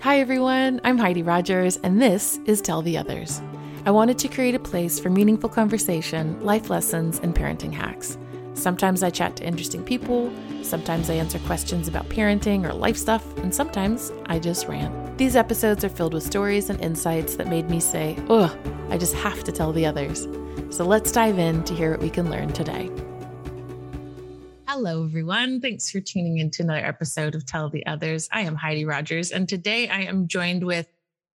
Hi, everyone. I'm Heidi Rogers, and this is Tell the Others. I wanted to create a place for meaningful conversation, life lessons, and parenting hacks. Sometimes I chat to interesting people, sometimes I answer questions about parenting or life stuff, and sometimes I just rant. These episodes are filled with stories and insights that made me say, ugh, I just have to tell the others. So let's dive in to hear what we can learn today. Hello, everyone. Thanks for tuning in to another episode of Tell the Others. I am Heidi Rogers, and today I am joined with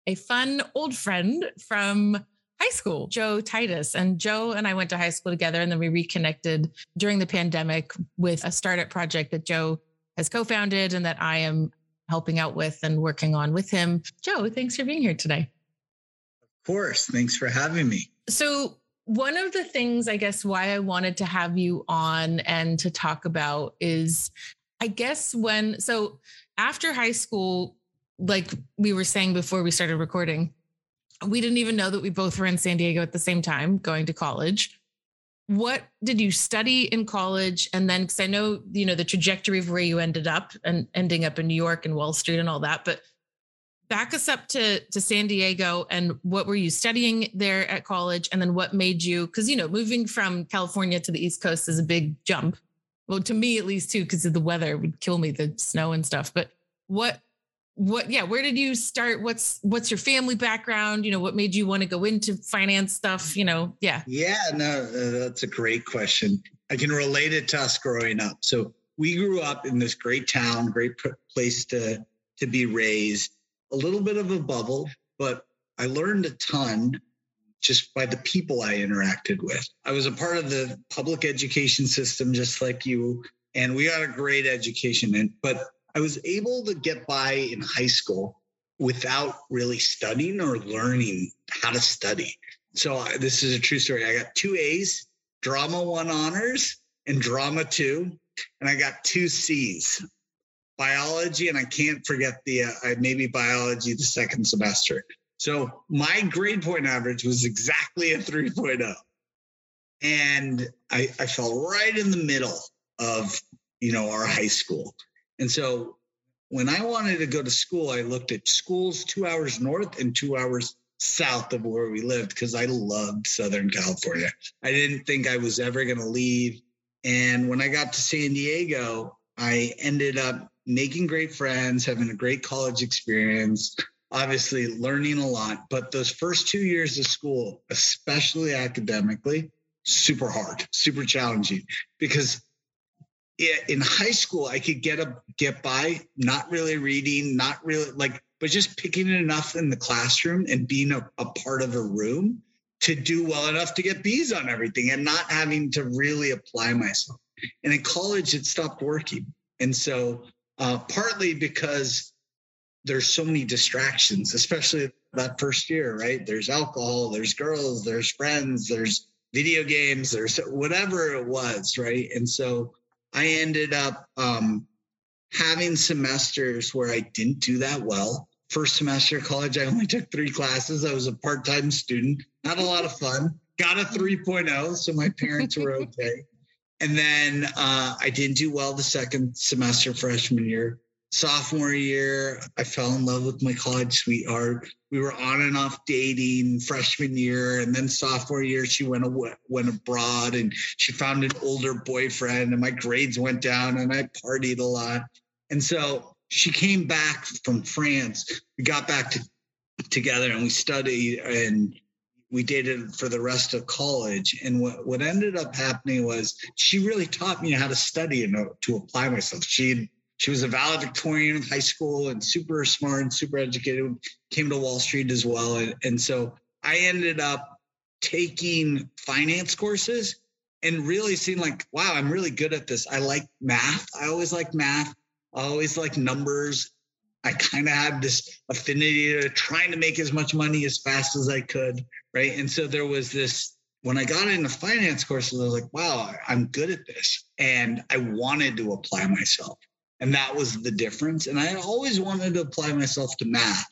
a fun old friend from high school, Joe Titus. And Joe and I went to high school together, and then we reconnected during the pandemic with a startup project that Joe has co founded and that I am helping out with and working on with him. Joe, thanks for being here today. Of course. Thanks for having me. So, one of the things I guess why I wanted to have you on and to talk about is I guess when so after high school, like we were saying before we started recording, we didn't even know that we both were in San Diego at the same time going to college. What did you study in college? And then, because I know, you know, the trajectory of where you ended up and ending up in New York and Wall Street and all that, but back us up to to San Diego and what were you studying there at college and then what made you cuz you know moving from California to the East Coast is a big jump. Well to me at least too cuz of the weather would kill me the snow and stuff. But what what yeah, where did you start? What's what's your family background? You know, what made you want to go into finance stuff, you know? Yeah. Yeah, no, uh, that's a great question. I can relate it to us growing up. So we grew up in this great town, great place to to be raised a little bit of a bubble, but I learned a ton just by the people I interacted with. I was a part of the public education system, just like you, and we got a great education. And but I was able to get by in high school without really studying or learning how to study. So I, this is a true story. I got two A's, drama one honors, and drama two, and I got two C's biology, and I can't forget the uh, maybe biology the second semester. So my grade point average was exactly a 3.0. And I, I fell right in the middle of, you know, our high school. And so when I wanted to go to school, I looked at schools two hours north and two hours south of where we lived because I loved Southern California. I didn't think I was ever going to leave. And when I got to San Diego, I ended up making great friends, having a great college experience, obviously learning a lot. But those first two years of school, especially academically, super hard, super challenging because in high school I could get a get by, not really reading, not really like, but just picking enough in the classroom and being a, a part of a room to do well enough to get B's on everything and not having to really apply myself. And in college, it stopped working. And so uh, partly because there's so many distractions, especially that first year, right? There's alcohol, there's girls, there's friends, there's video games, there's whatever it was, right? And so I ended up um, having semesters where I didn't do that well. First semester of college, I only took three classes. I was a part time student, not a lot of fun. Got a 3.0, so my parents were okay. And then uh, I didn't do well the second semester freshman year. Sophomore year, I fell in love with my college sweetheart. We were on and off dating freshman year, and then sophomore year, she went away, went abroad, and she found an older boyfriend, and my grades went down, and I partied a lot. And so she came back from France. We got back to, together, and we studied, and we dated for the rest of college. And what, what ended up happening was she really taught me how to study and to apply myself. She she was a valedictorian of high school and super smart and super educated. Came to Wall Street as well, and, and so I ended up taking finance courses and really seeing like, wow, I'm really good at this. I like math. I always like math. I always like numbers. I kind of had this affinity to trying to make as much money as fast as I could. Right. And so there was this when I got into finance courses, I was like, wow, I'm good at this. And I wanted to apply myself. And that was the difference. And I always wanted to apply myself to math.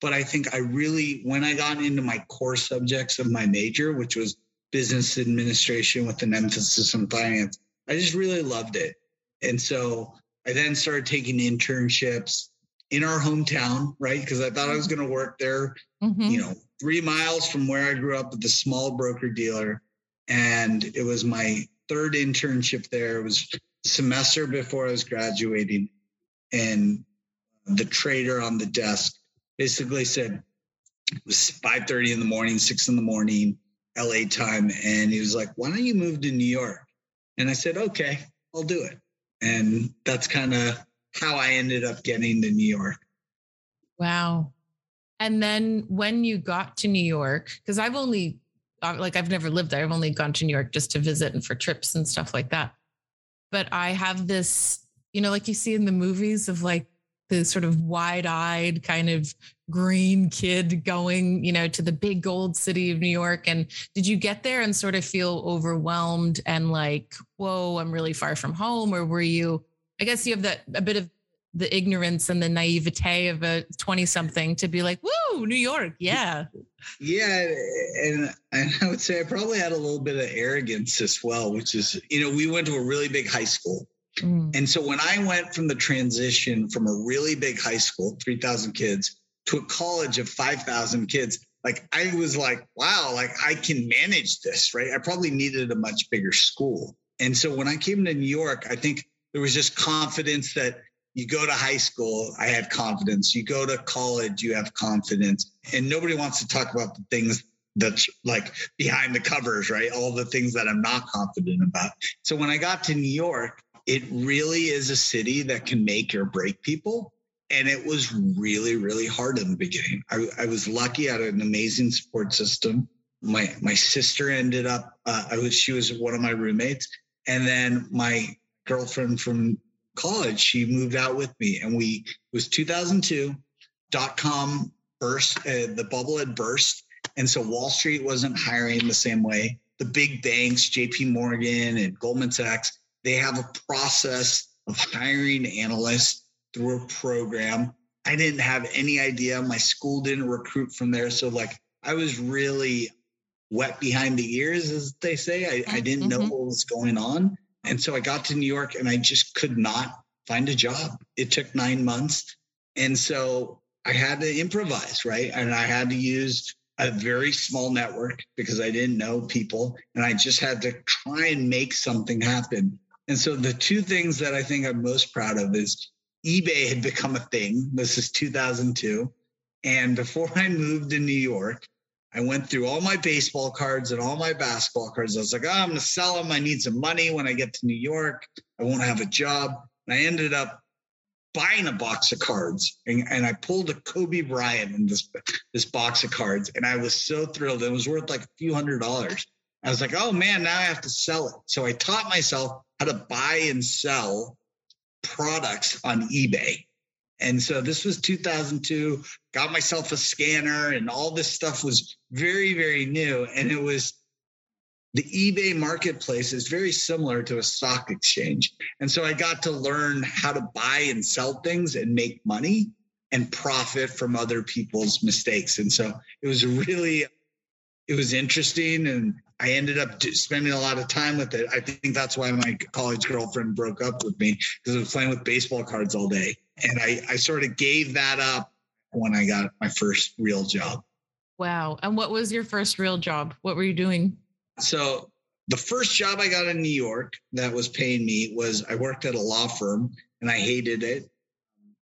But I think I really, when I got into my core subjects of my major, which was business administration with an emphasis on finance, I just really loved it. And so I then started taking internships in our hometown, right? Because I thought I was going to work there, mm-hmm. you know, three miles from where I grew up at the small broker dealer. And it was my third internship there. It was semester before I was graduating. And the trader on the desk basically said, it was 5.30 in the morning, 6 in the morning, LA time. And he was like, why don't you move to New York? And I said, okay, I'll do it. And that's kind of how I ended up getting to New York. Wow. And then when you got to New York, because I've only, uh, like, I've never lived there, I've only gone to New York just to visit and for trips and stuff like that. But I have this, you know, like you see in the movies of like the sort of wide eyed kind of green kid going, you know, to the big old city of New York? And did you get there and sort of feel overwhelmed and like, whoa, I'm really far from home? Or were you, I guess you have that a bit of the ignorance and the naivete of a 20 something to be like, woo, New York. Yeah. Yeah. And, and I would say I probably had a little bit of arrogance as well, which is, you know, we went to a really big high school Mm. And so when I went from the transition from a really big high school, 3,000 kids, to a college of 5,000 kids, like I was like, wow, like I can manage this, right? I probably needed a much bigger school. And so when I came to New York, I think there was just confidence that you go to high school, I had confidence. You go to college, you have confidence. And nobody wants to talk about the things that's like behind the covers, right? All the things that I'm not confident about. So when I got to New York, it really is a city that can make or break people. And it was really, really hard in the beginning. I, I was lucky. I had an amazing support system. My my sister ended up. Uh, I was she was one of my roommates, and then my girlfriend from college she moved out with me, and we it was 2002. Dot com burst. Uh, the bubble had burst, and so Wall Street wasn't hiring the same way. The big banks, J.P. Morgan and Goldman Sachs, they have a process of hiring analysts through a program. I didn't have any idea. My school didn't recruit from there. So, like, I was really wet behind the ears, as they say. I, I didn't mm-hmm. know what was going on. And so I got to New York and I just could not find a job. It took nine months. And so I had to improvise, right? And I had to use a very small network because I didn't know people. And I just had to try and make something happen. And so the two things that I think I'm most proud of is eBay had become a thing. This is 2002. And before I moved to New York, I went through all my baseball cards and all my basketball cards. I was like, oh, I'm going to sell them. I need some money when I get to New York. I won't have a job. And I ended up buying a box of cards and, and I pulled a Kobe Bryant in this, this box of cards. And I was so thrilled. It was worth like a few hundred dollars. I was like, oh man, now I have to sell it. So I taught myself how to buy and sell products on eBay. And so this was 2002, got myself a scanner and all this stuff was very, very new. And it was the eBay marketplace is very similar to a stock exchange. And so I got to learn how to buy and sell things and make money and profit from other people's mistakes. And so it was really, it was interesting. And I ended up spending a lot of time with it. I think that's why my college girlfriend broke up with me because I was playing with baseball cards all day. And I, I sort of gave that up when I got my first real job. Wow. And what was your first real job? What were you doing? So, the first job I got in New York that was paying me was I worked at a law firm and I hated it.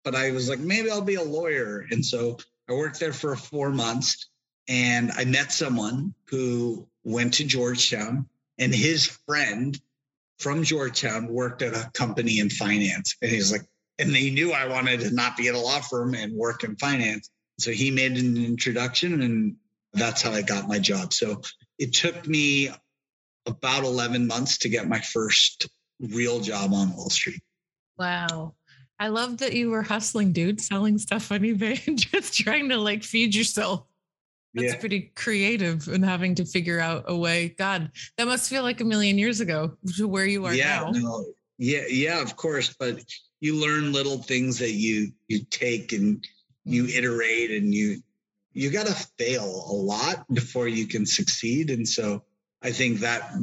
But I was like, maybe I'll be a lawyer. And so I worked there for four months and I met someone who went to Georgetown, and his friend from Georgetown worked at a company in finance. And he's like, and they knew I wanted to not be at a law firm and work in finance. So he made an introduction, and that's how I got my job. So it took me about 11 months to get my first real job on Wall Street. Wow. I love that you were hustling, dude, selling stuff on eBay and just trying to like feed yourself. That's yeah. pretty creative and having to figure out a way. God, that must feel like a million years ago to where you are yeah, now. No, yeah, yeah, of course. But you learn little things that you you take and you mm-hmm. iterate and you you got to fail a lot before you can succeed. And so I think that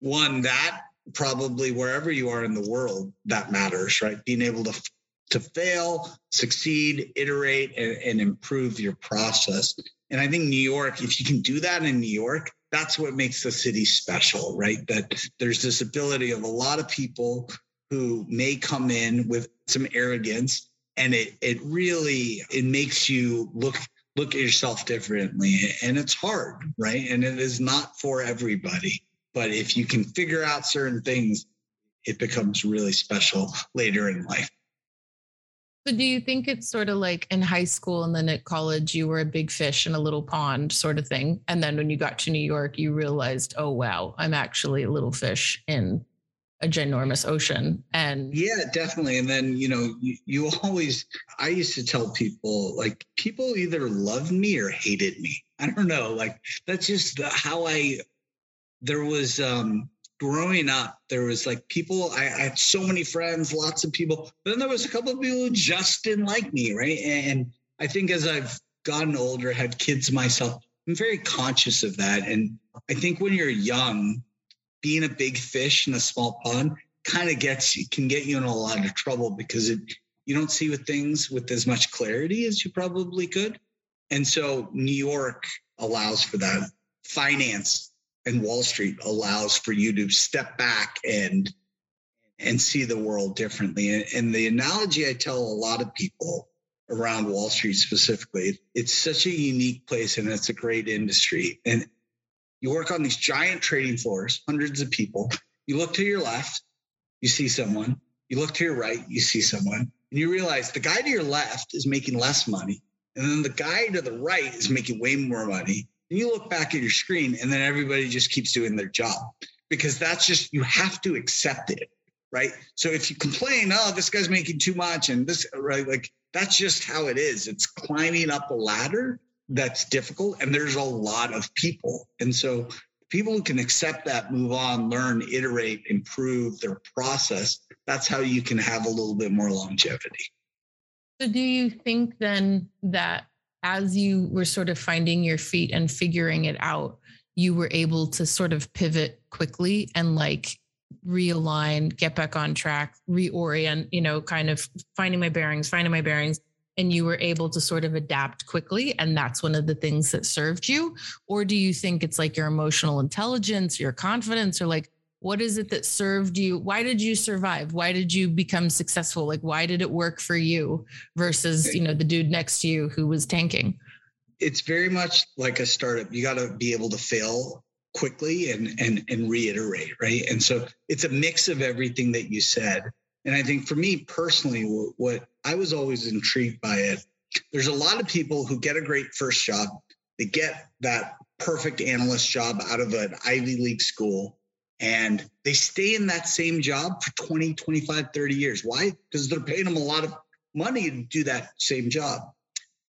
one that probably wherever you are in the world that matters, right? Being able to to fail, succeed, iterate, and, and improve your process. And I think New York, if you can do that in New York, that's what makes the city special, right? That there's this ability of a lot of people who may come in with some arrogance and it it really it makes you look look at yourself differently. And it's hard right? And it is not for everybody. But if you can figure out certain things it becomes really special later in life. So do you think it's sort of like in high school and then at college you were a big fish in a little pond sort of thing? And then when you got to new york you realized oh wow i'm actually a little fish in a ginormous ocean. And yeah definitely. And then you know you, you, always i used to tell people like people either loved me or hated me. I don't know. Like that's just the, how i there was um growing up there was like people I, I had so many friends lots of people then there was a couple of people who just didn't like me right? And i think as i've gotten older had kids myself i'm very conscious of that. And i think when you're young being a big fish in a small pond kind of gets you can get you in a lot of trouble because it you don't see with things with as much clarity as you probably could. And so New York allows for that. Finance and Wall Street allows for you to step back and and see the world differently. And the analogy I tell a lot of people around Wall Street specifically, it's such a unique place and it's a great industry. And you work on these giant trading floors, hundreds of people. You look to your left, you see someone. You look to your right, you see someone. And you realize the guy to your left is making less money. And then the guy to the right is making way more money. And you look back at your screen, and then everybody just keeps doing their job because that's just, you have to accept it. Right. So if you complain, oh, this guy's making too much, and this, right, like that's just how it is. It's climbing up a ladder that's difficult and there's a lot of people. And so people who can accept that move on learn iterate improve their process. That's how you can have a little bit more longevity. So do you think then that as you were sort of finding your feet and figuring it out you were able to sort of pivot quickly and like realign get back on track reorient you know kind of finding my bearings finding my bearings and you were able to sort of adapt quickly and that's one of the things that served you? Or do you think it's like your emotional intelligence your confidence or like what is it that served you? Why did you survive? Why did you become successful? Like why did it work for you versus you know the dude next to you who was tanking? It's very much like a startup. You got to be able to fail quickly and and and reiterate right? And so it's a mix of everything that you said. And I think for me personally, what I was always intrigued by it, there's a lot of people who get a great first job, they get that perfect analyst job out of an Ivy League school, and they stay in that same job for 20, 25, 30 years. Why? Because they're paying them a lot of money to do that same job.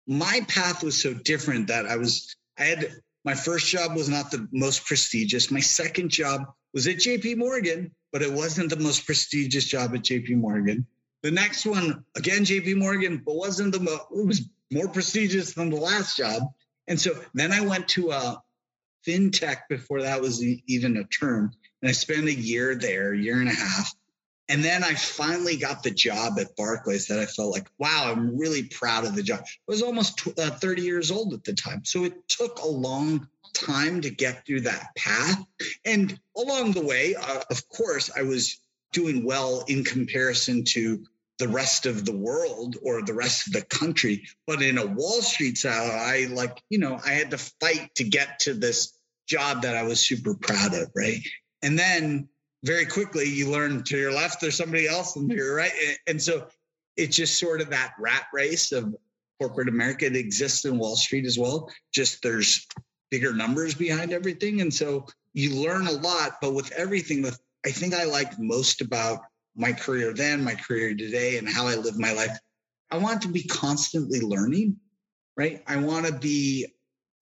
My path was so different that I was, I had my first job was not the most prestigious. My second job was at JP Morgan, but it wasn't the most prestigious job at JP Morgan. The next one, again, JP Morgan, but wasn't the mo- it was more prestigious than the last job. And so then I went to a fintech before that was even a term. And I spent a year there, year and a half. And then I finally got the job at Barclays that I felt like, wow, I'm really proud of the job. I was almost uh, 30 years old at the time. So it took a long time to get through that path. And along the way, uh, of course, I was doing well in comparison to the rest of the world or the rest of the country. But in a Wall Street style, I like, you know, I had to fight to get to this job that I was super proud of. Right. And then very quickly you learn to your left, there's somebody else and to your right. And so it's just sort of that rat race of corporate America. It exists in Wall Street as well. Just there's bigger numbers behind everything. And so you learn a lot, but with everything that I think I like most about my career then, my career today, and how I live my life, I want to be constantly learning, right? I want to be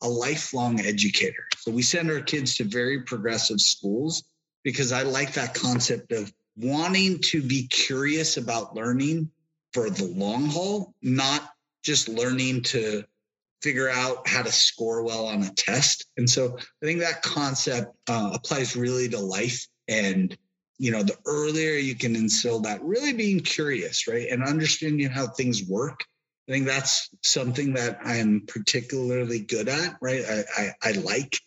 a lifelong educator. So we send our kids to very progressive schools because I like that concept of wanting to be curious about learning for the long haul, not just learning to figure out how to score well on a test. And so I think that concept uh, applies really to life. And you know, the earlier you can instill that, really being curious, right? And understanding how things work. I think that's something that I'm particularly good at, right? I, I, I like.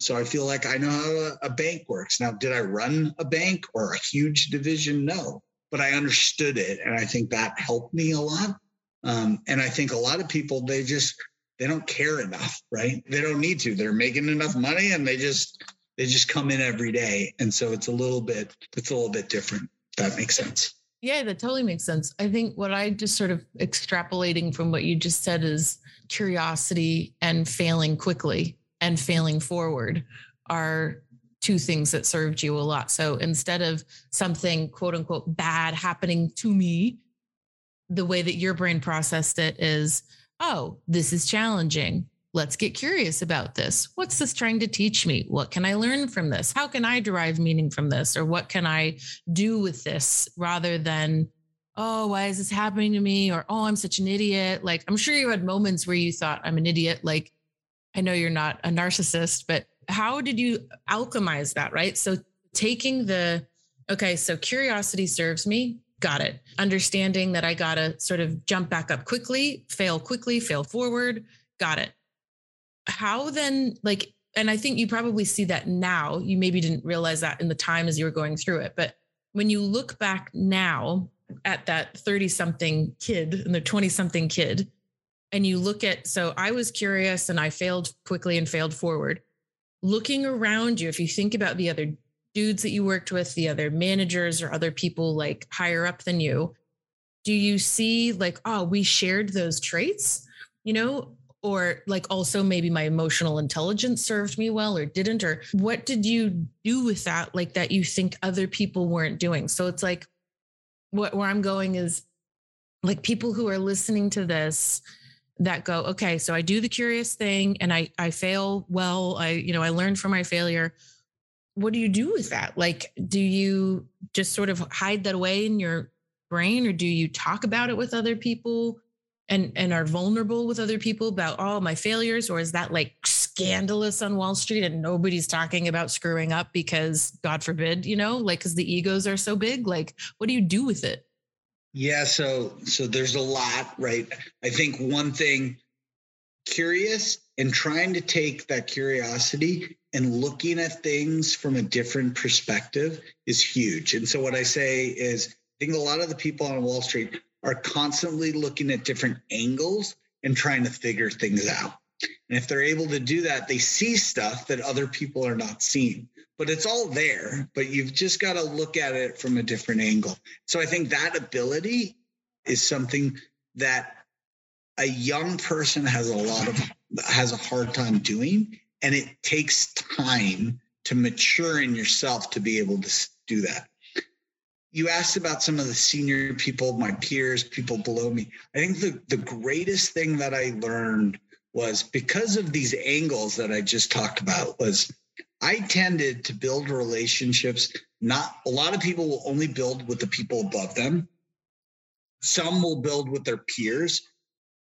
So I feel like I know how a, a bank works. Now, did I run a bank or a huge division? No, but I understood it. And I think that helped me a lot. Um, and I think a lot of people, they just, they don't care enough, right? They don't need to. They're making enough money and they just they just come in every day. And so it's a little bit it's a little bit different. that makes sense. Yeah, that totally makes sense. I think what I just sort of extrapolating from what you just said is curiosity and failing quickly and failing forward are two things that served you a lot. So instead of something quote unquote bad happening to me, the way that your brain processed it is oh, this is challenging. Let's get curious about this. What's this trying to teach me? What can I learn from this? How can I derive meaning from this? Or what can I do with this rather than, oh, why is this happening to me? Or, oh, I'm such an idiot. Like, I'm sure you had moments where you thought, I'm an idiot. Like, I know you're not a narcissist, but how did you alchemize that? Right. So, taking the, okay, so curiosity serves me got it. Understanding that I got to sort of jump back up quickly, fail quickly, fail forward, got it. How then, like, and I think you probably see that now. You maybe didn't realize that in the time as you were going through it. But when you look back now at that 30 something kid and the 20 something kid, and you look at, so I was curious and I failed quickly and failed forward. Looking around you, if you think about the other dudes that you worked with, the other managers or other people like higher up than you, do you see like, oh, we shared those traits, you know? Or like also maybe my emotional intelligence served me well or didn't? Or what did you do with that, like that you think other people weren't doing? So it's like, what where I'm going is like people who are listening to this that go okay so i do the curious thing and i i fail well i you know i learn from my failure what do you do with that? Like, do you just sort of hide that away in your brain or do you talk about it with other people and and are vulnerable with other people about all oh, my failures or is that like scandalous on Wall Street and nobody's talking about screwing up because god forbid, you know, like cuz the egos are so big, like what do you do with it? Yeah, so so there's a lot, right? I think one thing curious and trying to take that curiosity and looking at things from a different perspective is huge. And so, what I say is, I think a lot of the people on Wall Street are constantly looking at different angles and trying to figure things out. And if they're able to do that, they see stuff that other people are not seeing. But it's all there, but you've just got to look at it from a different angle. So I think that ability is something that a young person has a lot of has a hard time doing and it takes time to mature in yourself to be able to do that you asked about some of the senior people my peers people below me. I think the, the greatest thing that i learned was because of these angles that i just talked about was i tended to build relationships. Not a lot of people will only build with the people above them. Some will build with their peers.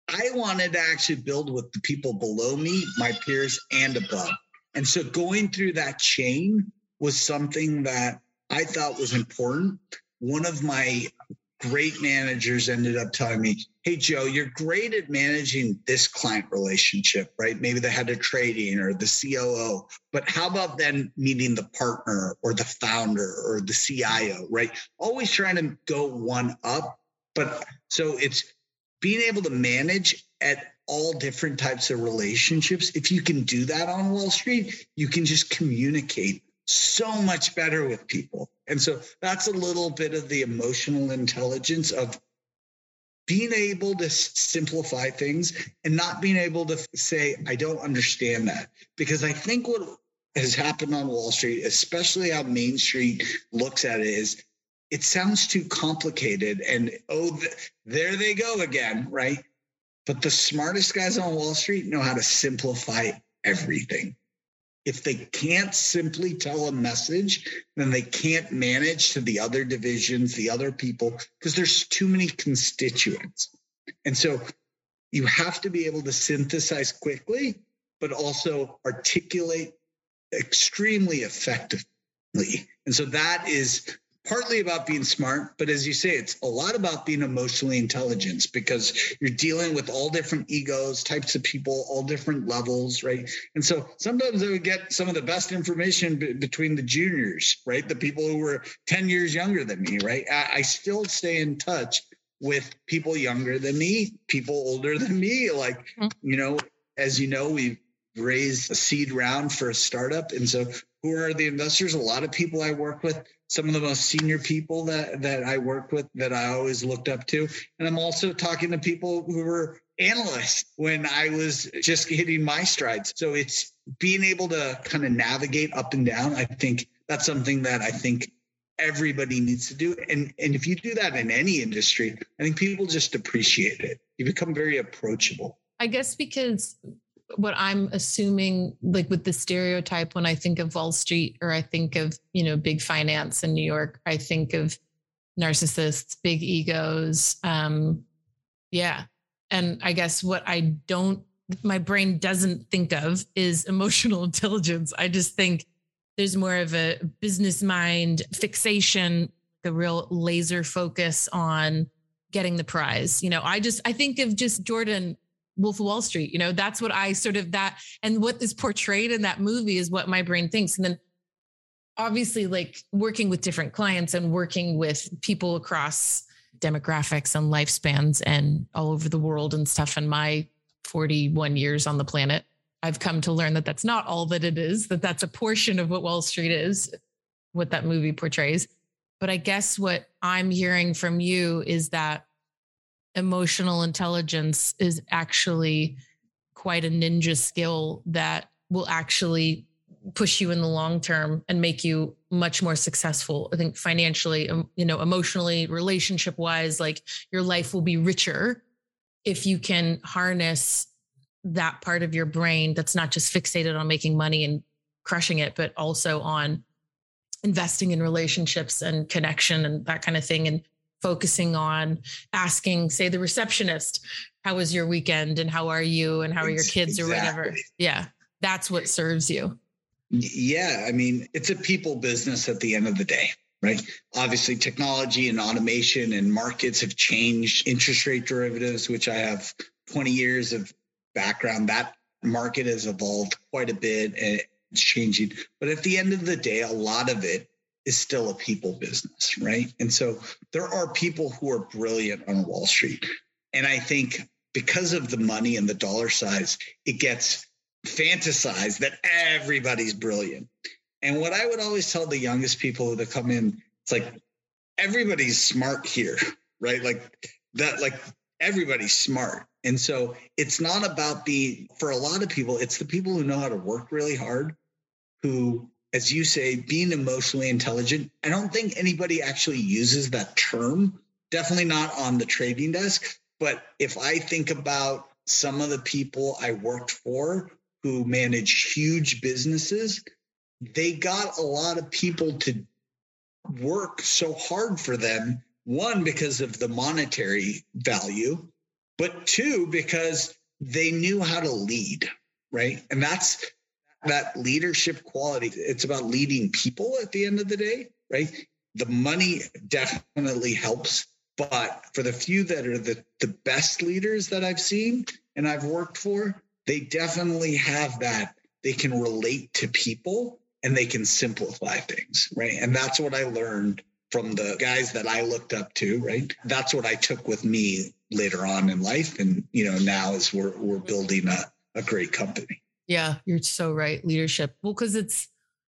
I wanted to actually build with the people below me, my peers, and above. And so going through that chain was something that I thought was important. One of my great managers ended up telling me, Hey, Joe, you're great at managing this client relationship, right? Maybe the head of trading or the COO, but how about then meeting the partner or the founder or the CIO, right? Always trying to go one up. But so it's being able to manage at all different types of relationships, if you can do that on Wall Street, you can just communicate so much better with people. And so that's a little bit of the emotional intelligence of being able to simplify things and not being able to say, I don't understand that. Because I think what has happened on Wall Street, especially how Main Street looks at it, is it sounds too complicated and oh th- there they go again right but the smartest guys on wall street know how to simplify everything if they can't simply tell a message then they can't manage to the other divisions the other people because there's too many constituents. And so you have to be able to synthesize quickly but also articulate extremely effectively. And so that is partly about being smart, but as you say, it's a lot about being emotionally intelligent because you're dealing with all different egos, types of people, all different levels, right? And so sometimes I would get some of the best information b- between the juniors, right? The people who were 10 years younger than me, right? I, I still stay in touch with people younger than me, people older than me. Like, mm-hmm. you know, as you know, we've raised a seed round for a startup. And so who are the investors? A lot of people I work with, some of the most senior people that, that I work with that I always looked up to. And I'm also talking to people who were analysts when I was just hitting my strides. So it's being able to kind of navigate up and down. I think that's something that I think everybody needs to do. And and if you do that in any industry, I think people just appreciate it. You become very approachable. I guess because what I'm assuming, like with the stereotype, when I think of Wall Street or I think of, you know, big finance in New York, I think of narcissists, big egos. Um, yeah. And I guess what I don't, my brain doesn't think of is emotional intelligence. I just think there's more of a business mind fixation, the real laser focus on getting the prize. You know, I just I think of just Jordan Wolf of Wall Street. You know, that's what I sort of that and what is portrayed in that movie is what my brain thinks. And then obviously like working with different clients and working with people across demographics and lifespans and all over the world and stuff in my 41 years on the planet I've come to learn that that's not all that it is, that that's a portion of what Wall Street is, what that movie portrays. But I guess what I'm hearing from you is that emotional intelligence is actually quite a ninja skill that will actually push you in the long term and make you much more successful. I think financially you know emotionally relationship wise like your life will be richer if you can harness that part of your brain that's not just fixated on making money and crushing it, but also on investing in relationships and connection and that kind of thing. And focusing on asking say the receptionist how was your weekend and how are you and how are your kids exactly. or whatever yeah that's what serves you yeah i mean it's a people business at the end of the day right obviously technology and automation and markets have changed interest rate derivatives which i have 20 years of background, that market has evolved quite a bit and it's changing. But at the end of the day, a lot of it is still a people business, right? And so there are people who are brilliant on Wall Street. And I think because of the money and the dollar size, it gets fantasized that everybody's brilliant. And what I would always tell the youngest people that come in, it's like everybody's smart here, right? Like that, like everybody's smart. And so it's not about the, for a lot of people, it's the people who know how to work really hard, who, as you say, being emotionally intelligent. I don't think anybody actually uses that term, definitely not on the trading desk. But if I think about some of the people I worked for who manage huge businesses, they got a lot of people to work so hard for them one, because of the monetary value, but two, because they knew how to lead, right? And that's that leadership quality. It's about leading people at the end of the day, right? The money definitely helps, but for the few that are the, the best leaders that I've seen and I've worked for, they definitely have that. They can relate to people and they can simplify things, right? And that's what I learned from the guys that I looked up to, right? That's what I took with me later on in life. And, you know, now as we're, we're building a, a great company. Yeah, you're so right. Leadership. Well, because it's,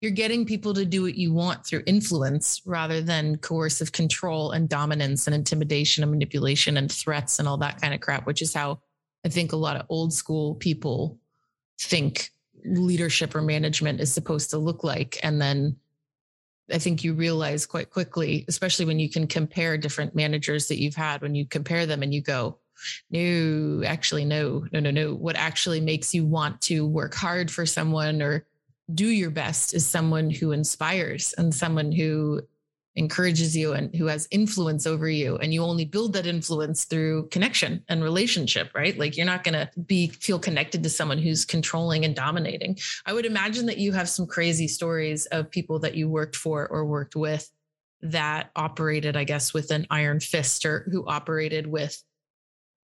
you're getting people to do what you want through influence rather than coercive control and dominance and intimidation and manipulation and threats and all that kind of crap, which is how I think a lot of old school people think leadership or management is supposed to look like. And then I think you realize quite quickly, especially when you can compare different managers that you've had, when you compare them and you go, no, actually, no, no, no, no. What actually makes you want to work hard for someone or do your best is someone who inspires and someone who encourages you and who has influence over you and you only build that influence through connection and relationship right like you're not going to be feel connected to someone who's controlling and dominating i would imagine that you have some crazy stories of people that you worked for or worked with that operated, I guess, with an iron fist or who operated with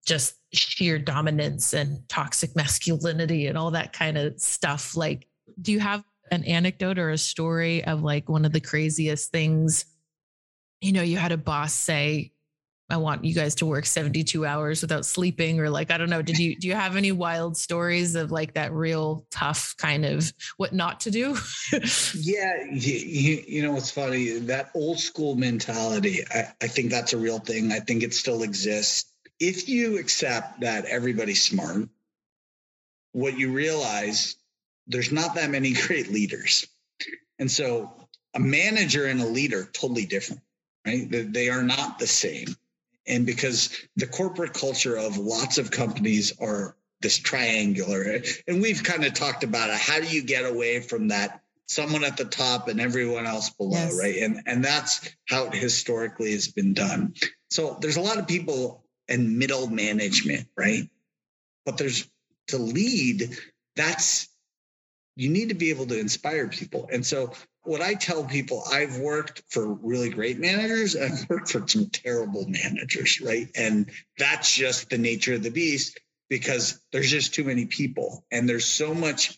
just sheer dominance and toxic masculinity and all that kind of stuff. Like, do you have an anecdote or a story of like one of the craziest things? You know, you had a boss say, I want you guys to work 72 hours without sleeping or like I don't know. Did you do you have any wild stories of like that real tough kind of what not to do? Yeah you, you, know what's funny. That old school mentality I, I think that's a real thing. I think it still exists if you accept that everybody's smart what you realize there's not that many great leaders. And so a manager and a leader totally different right? They are not the same. And because the corporate culture of lots of companies are this triangular and we've kind of talked about it how do you get away from that someone at the top and everyone else below yes. right? And and that's how it historically has been done. So there's a lot of people in middle management right but there's to lead that's you need to be able to inspire people and so what I tell people, I've worked for really great managers and I've worked for some terrible managers, right? And that's just the nature of the beast because there's just too many people and there's so much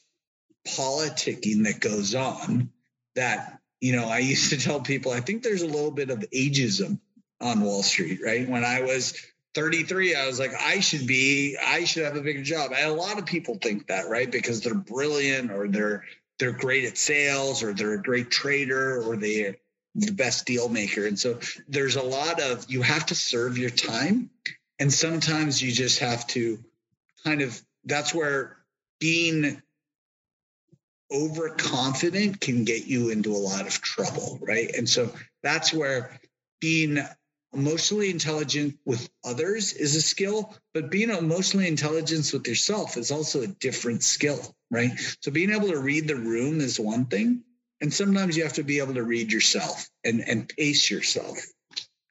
politicking that goes on that, you know, I used to tell people, I think there's a little bit of ageism on Wall Street, right? When I was 33, I was like, I should be, I should have a bigger job. And a lot of people think that, right? Because they're brilliant or they're, they're great at sales or they're a great trader or they're the best deal maker. And so there's a lot of you have to serve your time. And sometimes you just have to kind of that's where being overconfident can get you into a lot of trouble, right? And so that's where being emotionally intelligent with others is a skill, but being emotionally intelligent with yourself is also a different skill, right? So being able to read the room is one thing. And sometimes you have to be able to read yourself and, and pace yourself.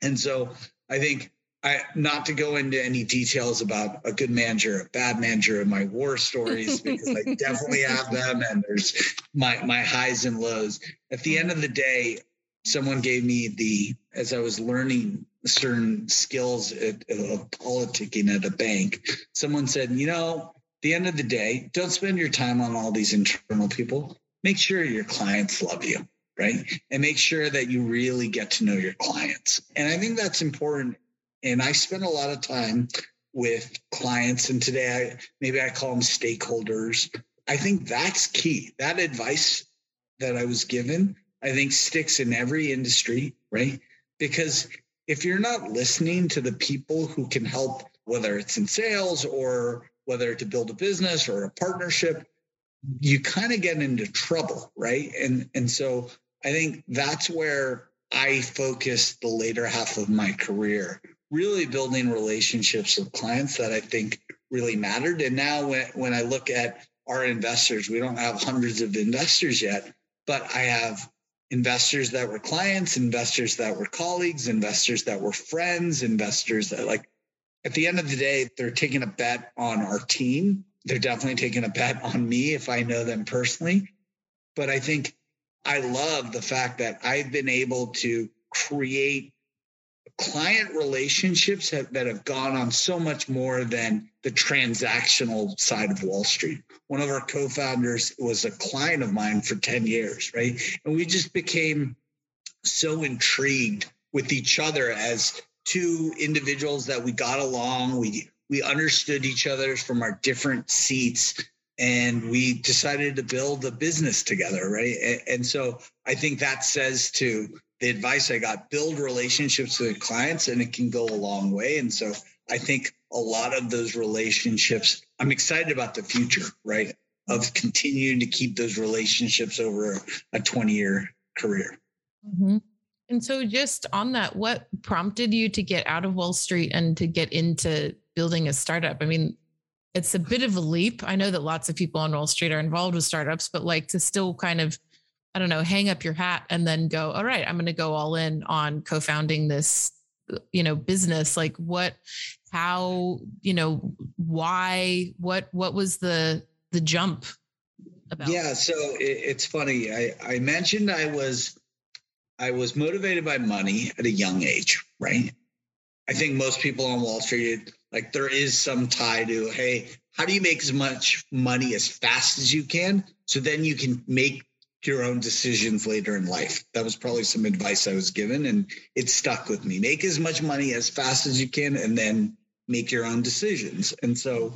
And so I think I not to go into any details about a good manager, a bad manager, and my war stories because I definitely have them, and there's my my highs and lows. At the end of the day, someone gave me the as I was learning certain skills at, of politicking at a bank. Someone said, you know, the end of the day, don't spend your time on all these internal people. Make sure your clients love you, right? And make sure that you really get to know your clients. And I think that's important. And I spend a lot of time with clients, and today I maybe I call them stakeholders. I think that's key. That advice that I was given, I think sticks in every industry, right? Because if you're not listening to the people who can help, whether it's in sales or whether to build a business or a partnership, you kind of get into trouble, right? And and so I think that's where I focused the later half of my career, really building relationships with clients that I think really mattered. And now when, when I look at our investors, we don't have hundreds of investors yet, but I have investors that were clients, investors that were colleagues, investors that were friends, investors that like at the end of the day, they're taking a bet on our team. They're definitely taking a bet on me if I know them personally. But I think I love the fact that I've been able to create client relationships have, that have gone on so much more than the transactional side of Wall Street. One of our co-founders was a client of mine for 10 years, right? And we just became so intrigued with each other as two individuals that we got along. We we understood each other from our different seats and we decided to build a business together, right? And, and so I think that says to the advice I got build relationships with clients and it can go a long way. And so I think a lot of those relationships, I'm excited about the future, right? Of continuing to keep those relationships over a 20 year career. Mm-hmm. And so, just on that, what prompted you to get out of Wall Street and to get into building a startup? I mean, it's a bit of a leap. I know that lots of people on Wall Street are involved with startups, but like to still kind of I don't know, hang up your hat and then go, all right, I'm going to go all in on co-founding this, uh, you know, business. Like what, how, you know, why, what, what was the, the jump about? Yeah. So it, it's funny. I, I mentioned I was, I was motivated by money at a young age, right? I think most people on Wall Street, like there is some tie to, hey, how do you make as much money as fast as you can? So then you can make your own decisions later in life. That was probably some advice I was given, and it stuck with me. Make as much money as fast as you can, and then make your own decisions. And so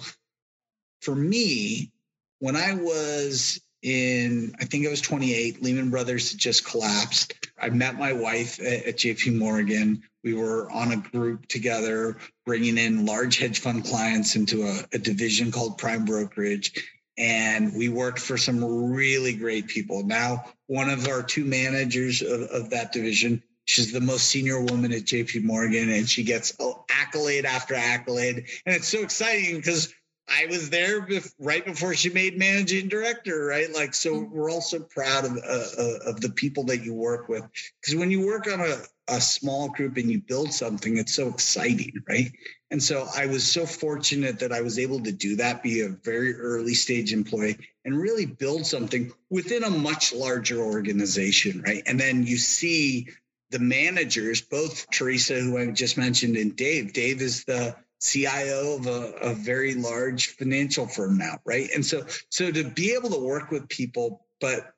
for me, when I was in, I think I was 28, Lehman Brothers had just collapsed. I met my wife at, at JP Morgan. We were on a group together, bringing in large hedge fund clients into a, a division called Prime Brokerage and we worked for some really great people. Now, one of our two managers of, of, that division, she's the most senior woman at JP Morgan, and she gets accolade after accolade. And it's so exciting because I was there bef- right before she made managing director, right? Like, so mm-hmm. we're all so proud of, uh, uh, of the people that you work with. Because when you work on a, a small group and you build something, it's so exciting, right? And so I was so fortunate that I was able to do that, be a very early stage employee and really build something within a much larger organization, right? And then you see the managers, both Teresa, who I just mentioned, and Dave. Dave is the CIO of a, a very large financial firm now, right? And so, so to be able to work with people, but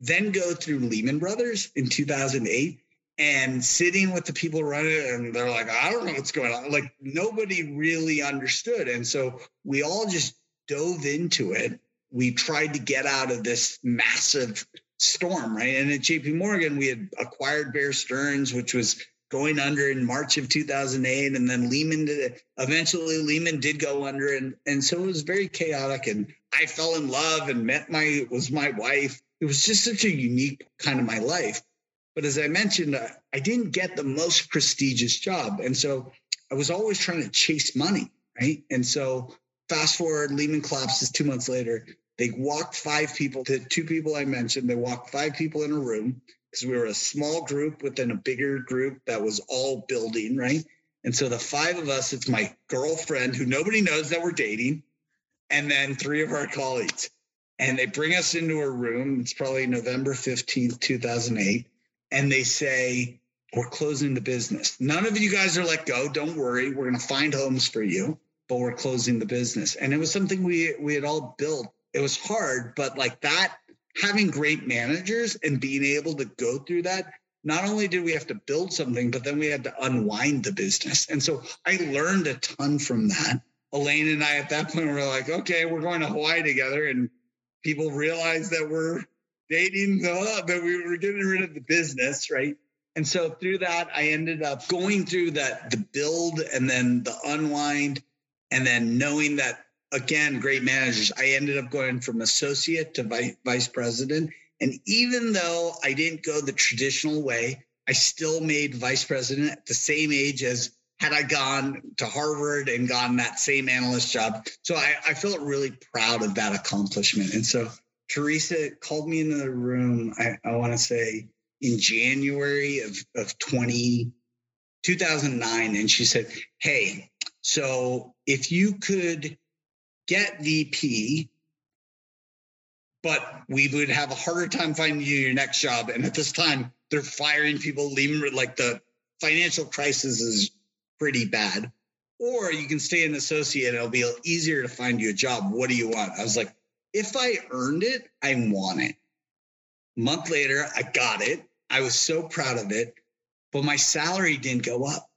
then go through Lehman Brothers in 2008 and sitting with the people running it and they're like i don't know what's going on. Like nobody really understood. And so we all just dove into it. We tried to get out of this massive storm right? And at jp morgan we had acquired bear stearns which was going under in march of 2008 and then lehman did eventually lehman did go under and and so it was very chaotic and i fell in love and met my was my wife it was just such a unique kind of my life but as I mentioned, uh, I didn't get the most prestigious job. And so I was always trying to chase money. Right. And so fast forward, Lehman collapses two months later. They walked five people, the two people I mentioned, they walked five people in a room because we were a small group within a bigger group that was all building. Right. And so the five of us, it's my girlfriend who nobody knows that we're dating, and then three of our colleagues. And they bring us into a room. It's probably November 15th, 2008 and they say, We're closing the business. None of you guys are let go. Oh, don't worry. We're going to find homes for you, but we're closing the business. And it was something we, we had all built. It was hard, but like that, having great managers and being able to go through that not only did we have to build something, but then we had to unwind the business. And so I learned a ton from that. Elaine and I at that point were like, okay, we're going to Hawaii together. And people realize that we're dating uh, that we were getting rid of the business, right? And so through that, I ended up going through that the build and then the unwind, and then knowing that again, great managers. I ended up going from associate to vice president. And even though I didn't go the traditional way, I still made vice president at the same age as had I gone to Harvard and gotten that same analyst job. So I, I felt really proud of that accomplishment. And so Teresa called me into the room, I, I want to say in January of, of 20, 2009. And she said, Hey, so if you could get VP, but we would have a harder time finding you your next job. And at this time, they're firing people, leaving like the financial crisis is pretty bad. Or you can stay an associate, it'll be easier to find you a job. What do you want? I was like, if I earned it, I want it. Month later, I got it. I was so proud of it, but my salary didn't go up.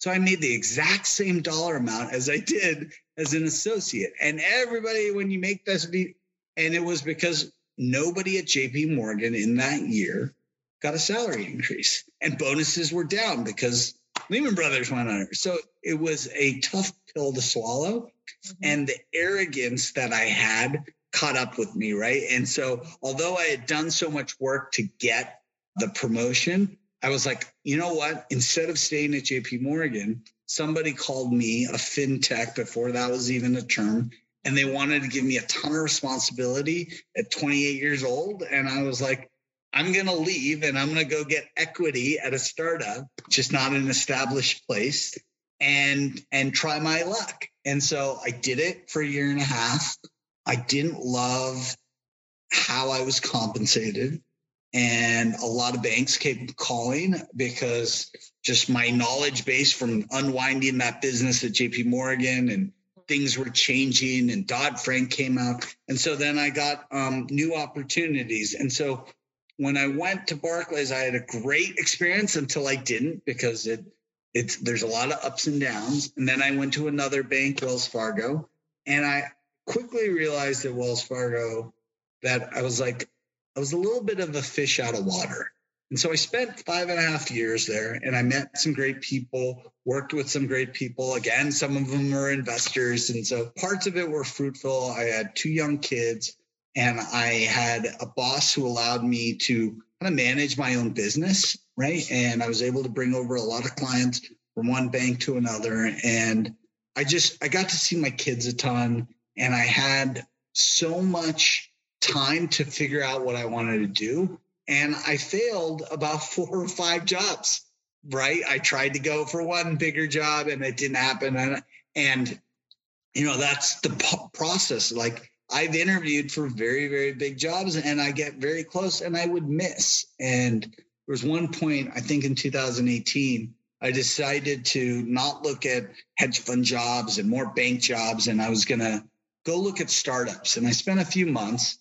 So I made the exact same dollar amount as I did as an associate. And everybody, when you make this, and it was because nobody at JP Morgan in that year got a salary increase and bonuses were down because Lehman Brothers went under. So it was a tough pill to swallow. Mm-hmm. And the arrogance that I had caught up with me, right? And so, although I had done so much work to get the promotion, I was like, you know what? Instead of staying at JP Morgan, somebody called me a fintech before that was even a term, and they wanted to give me a ton of responsibility at 28 years old. And I was like, I'm going to leave and I'm going to go get equity at a startup, just not an established place and and try my luck. And so I did it for a year and a half. I didn't love how I was compensated. And a lot of banks kept calling because just my knowledge base from unwinding that business at JP Morgan and things were changing and Dodd Frank came out. And so then I got um, new opportunities. And so when I went to Barclays, I had a great experience until I didn't because it it's there's a lot of ups and downs. And then I went to another bank, Wells Fargo, and I quickly realized at Wells Fargo that I was like, I was a little bit of a fish out of water. And so I spent five and a half years there and I met some great people, worked with some great people. Again, some of them were investors. And so parts of it were fruitful. I had two young kids and I had a boss who allowed me to kind of manage my own business. Right. And I was able to bring over a lot of clients from one bank to another. And I just, I got to see my kids a ton and I had so much time to figure out what I wanted to do. And I failed about four or five jobs, right? I tried to go for one bigger job and it didn't happen. And, and you know, that's the process. Like I've interviewed for very, very big jobs and I get very close and I would miss. And there was one point, I think in 2018, I decided to not look at hedge fund jobs and more bank jobs. And I was going to go look at startups. And I spent a few months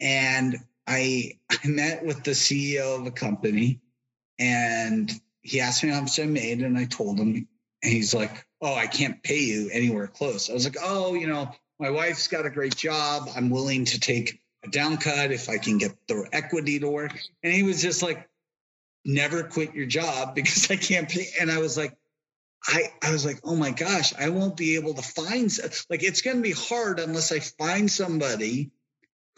and I I met with the CEO of a company and he asked me how much I made and I told him and he's like, "Oh, I can't pay you anywhere close." I was like, "Oh, you know, my wife's got a great job. I'm willing to take a down cut if I can get the equity to work." And he was just like, "Never quit your job because I can't pay." And I was like, I, I was like, oh my gosh, I won't be able to find like it's going to be hard unless I find somebody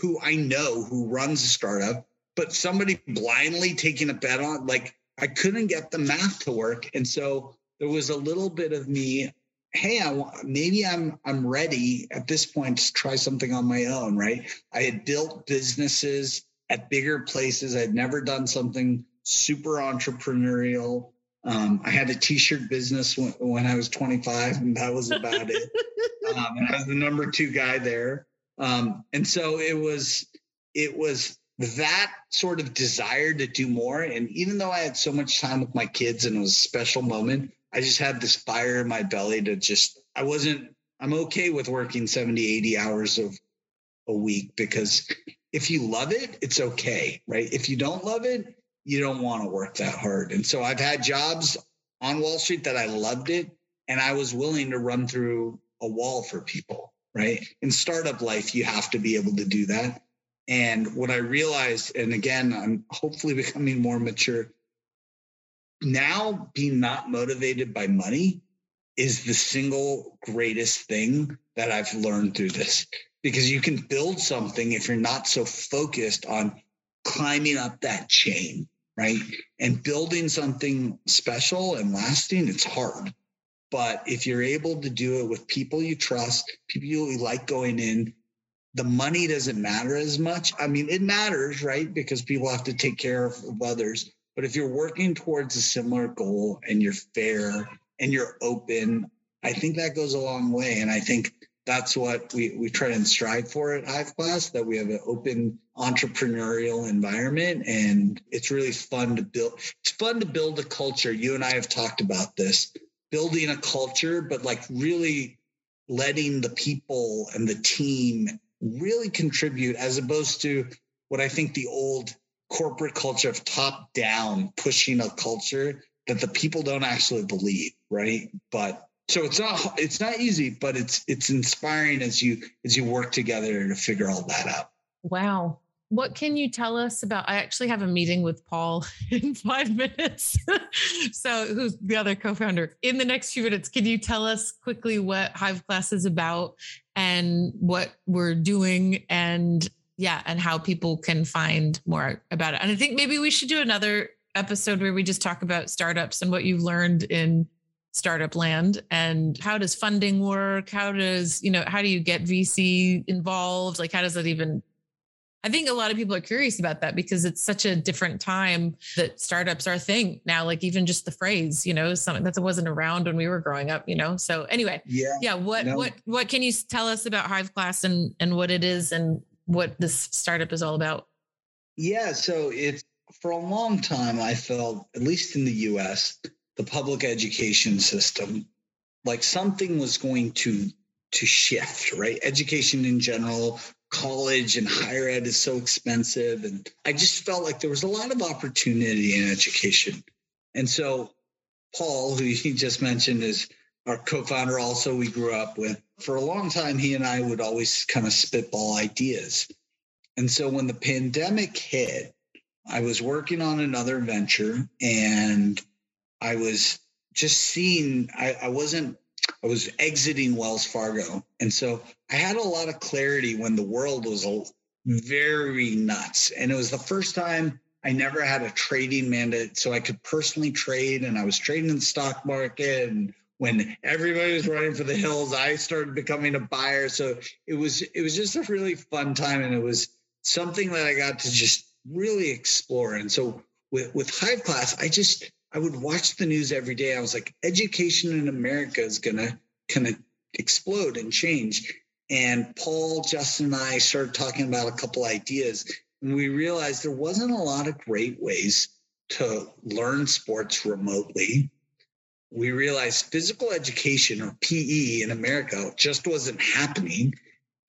who I know who runs a startup, but somebody blindly taking a bet on, like I couldn't get the math to work. And so there was a little bit of me, hey, I want, maybe I'm I'm ready at this point to try something on my own, right? I had built businesses at bigger places. I'd never done something super entrepreneurial. Um, I had a t-shirt business when, when, I was 25, and that was about it. Um, and I was the number two guy there. Um, and so it was it was that sort of desire to do more. And even though I had so much time with my kids and it was a special moment, I just had this fire in my belly to just I wasn't I'm okay with working 70, 80 hours of a week because if you love it, it's okay, right? If you don't love it, you don't want to work that hard. And so I've had jobs on Wall Street that I loved it and I was willing to run through a wall for people right? In startup life, you have to be able to do that. And what I realized, and again, I'm hopefully becoming more mature. Now, being not motivated by money is the single greatest thing that I've learned through this because you can build something if you're not so focused on climbing up that chain, right? And building something special and lasting, it's hard. But if you're able to do it with people you trust, people you like going in, the money doesn't matter as much. I mean, it matters, right? Because people have to take care of, of others. But if you're working towards a similar goal and you're fair and you're open, I think that goes a long way. And I think that's what we, we try and strive for at Hive Class, that we have an open entrepreneurial environment. And it's really fun to build. It's fun to build a culture. You and I have talked about this building a culture, but like really letting the people and the team really contribute as opposed to what I think the old corporate culture of top down pushing a culture that the people don't actually believe, right? But so it's not it's not easy, but it's it's inspiring as you as you work together to figure all that out. Wow what can you tell us about? I actually have a meeting with Paul in five minutes. so, who's the other co founder? In the next few minutes, can you tell us quickly what Hive Class is about and what we're doing and yeah, and how people can find more about it? And I think maybe we should do another episode where we just talk about startups and what you've learned in startup land and how does funding work how does you know how do you get vc involved like how does that even I think a lot of people are curious about that because it's such a different time that startups are a thing now. Like even just the phrase, you know, something that wasn't around when we were growing up, you know. So anyway, yeah, yeah. What no. what what can you tell us about Hive Class and and what it is and what this startup is all about? Yeah, so it's for a long time I felt, at least in the US, the public education system, like something was going to to shift, right? Education in general, college and higher ed is so expensive. And I just felt like there was a lot of opportunity in education. And so Paul, who he just mentioned, is our co-founder also we grew up with. For a long time, he and I would always kind of spitball ideas. And so when the pandemic hit, I was working on another venture and I was just seeing, I, I wasn't, I was exiting Wells Fargo. And so I had a lot of clarity when the world was very nuts. And it was the first time I never had a trading mandate. So I could personally trade and I was trading in the stock market. And when everybody was running for the hills, I started becoming a buyer. So it was, it was just a really fun time. And it was, something that I got to just really explore. And so with, with Hive Class, I just, I would watch the news every day. I was like, education in America is to kind of explode and change. And Paul, Justin, and I started talking about a couple ideas. And we realized there wasn't a lot of great ways to learn sports remotely. We realized physical education or PE in America just wasn't happening.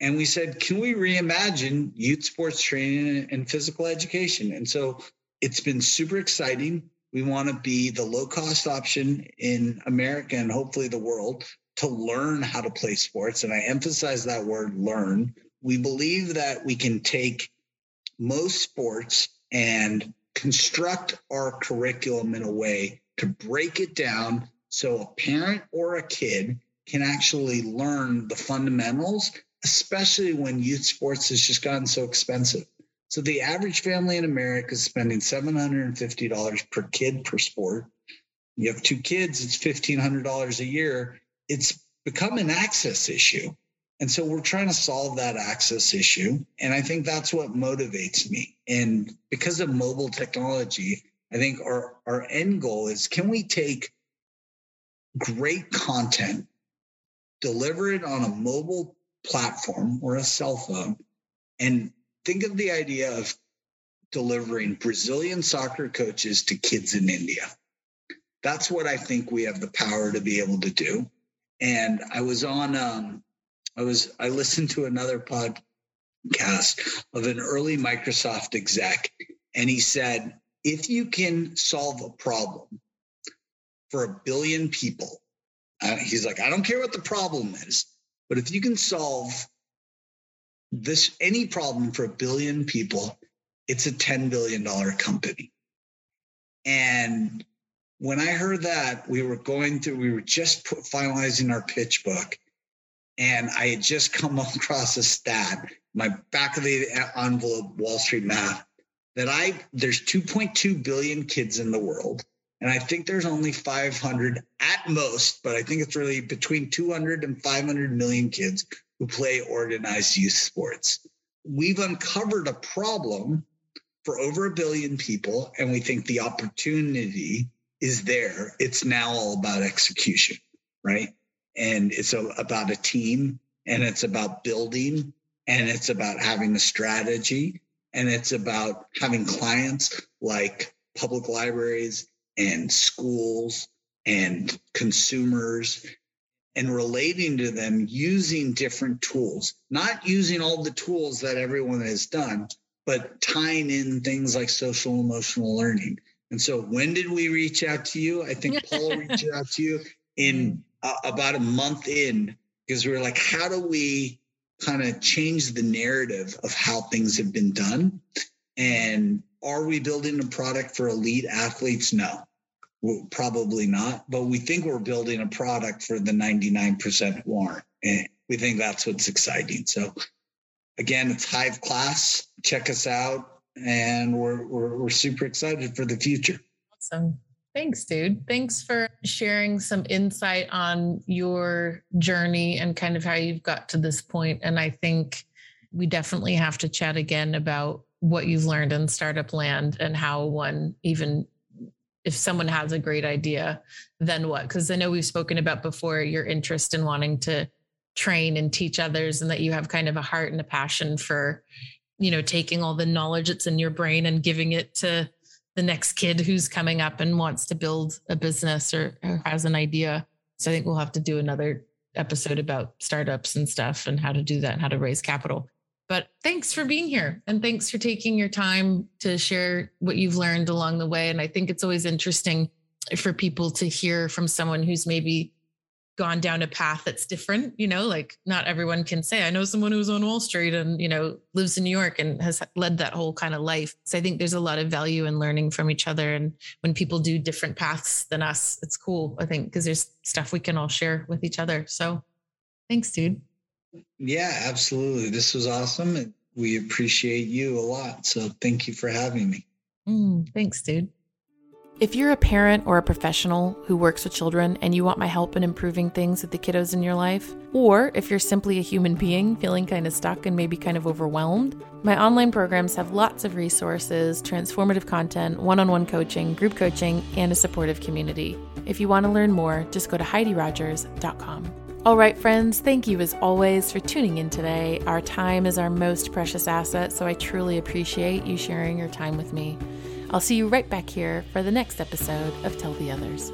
And we said, can we reimagine youth sports training and physical education? And so it's been super exciting. We want to be the low cost option in America and hopefully the world to learn how to play sports. And I emphasize that word learn. We believe that we can take most sports and construct our curriculum in a way to break it down so a parent or a kid can actually learn the fundamentals especially when youth sports has just gotten so expensive. So the average family in America is spending $750 per kid per sport. You have two kids, it's $1,500 a year. It's become an access issue. And so we're trying to solve that access issue. And I think that's what motivates me. And because of mobile technology, I think our, our end goal is can we take great content, deliver it on a mobile platform or a cell phone and think of the idea of delivering Brazilian soccer coaches to kids in India. That's what I think we have the power to be able to do. And I was on, um, I was, I listened to another podcast of an early Microsoft exec, and he said, if you can solve a problem for a billion people, uh, he's like, I don't care what the problem is. But if you can solve this any problem for a billion people, it's a $10 billion company. And when I heard that, we were going through, we were just finalizing our pitch book. And I had just come across a stat, my back of the envelope Wall Street math, that I there's 2.2 billion kids in the world. And I think there's only 500 at most, but I think it's really between 200 and 500 million kids who play organized youth sports. We've uncovered a problem for over a billion people, and we think the opportunity is there. It's now all about execution, right? And it's a, about a team, and it's about building, and it's about having a strategy, and it's about having clients like public libraries and schools and consumers and relating to them using different tools, not using all the tools that everyone has done, but tying in things like social emotional learning. And so, when did we reach out to you? I think Paul reached out to you in uh, about a month in because we were like, how do we kind of change the narrative of how things have been done? And are we building a product for elite athletes? No, probably not. But we think we're building a product for the 99% warrant. And we think that's what's exciting. So again, it's Hive Class. Check us out. And we're, we're, we're super excited for the future. Awesome. Thanks, dude. Thanks for sharing some insight on your journey and kind of how you've got to this point. And I think we definitely have to chat again about what you've learned in startup land and how one even if someone has a great idea then what because i know we've spoken about before your interest in wanting to train and teach others and that you have kind of a heart and a passion for you know, taking all the knowledge that's in your brain and giving it to the next kid who's coming up and wants to build a business or, or has an idea. So I think we'll have to do another episode about startups and stuff and how to do that and how to raise capital. But thanks for being here and thanks for taking your time to share what you've learned along the way. And I think it's always interesting for people to hear from someone who's maybe gone down a path that's different you know like not everyone can say i know someone who's on wall street and you know lives in new york and has led that whole kind of life. So i think there's a lot of value in learning from each other. And when people do different paths than us it's cool i think because there's stuff we can all share with each other. So thanks dude yeah absolutely this was awesome and we appreciate you a lot so thank you for having me mm, thanks dude if you're a parent or a professional who works with children and you want my help in improving things with the kiddos in your life, or if you're simply a human being feeling kind of stuck and maybe kind of overwhelmed, my online programs have lots of resources, transformative content, one on one coaching, group coaching, and a supportive community. If you want to learn more, just go to HeidiRogers.com. All right, friends, thank you as always for tuning in today. Our time is our most precious asset, so I truly appreciate you sharing your time with me. I'll see you right back here for the next episode of Tell the Others.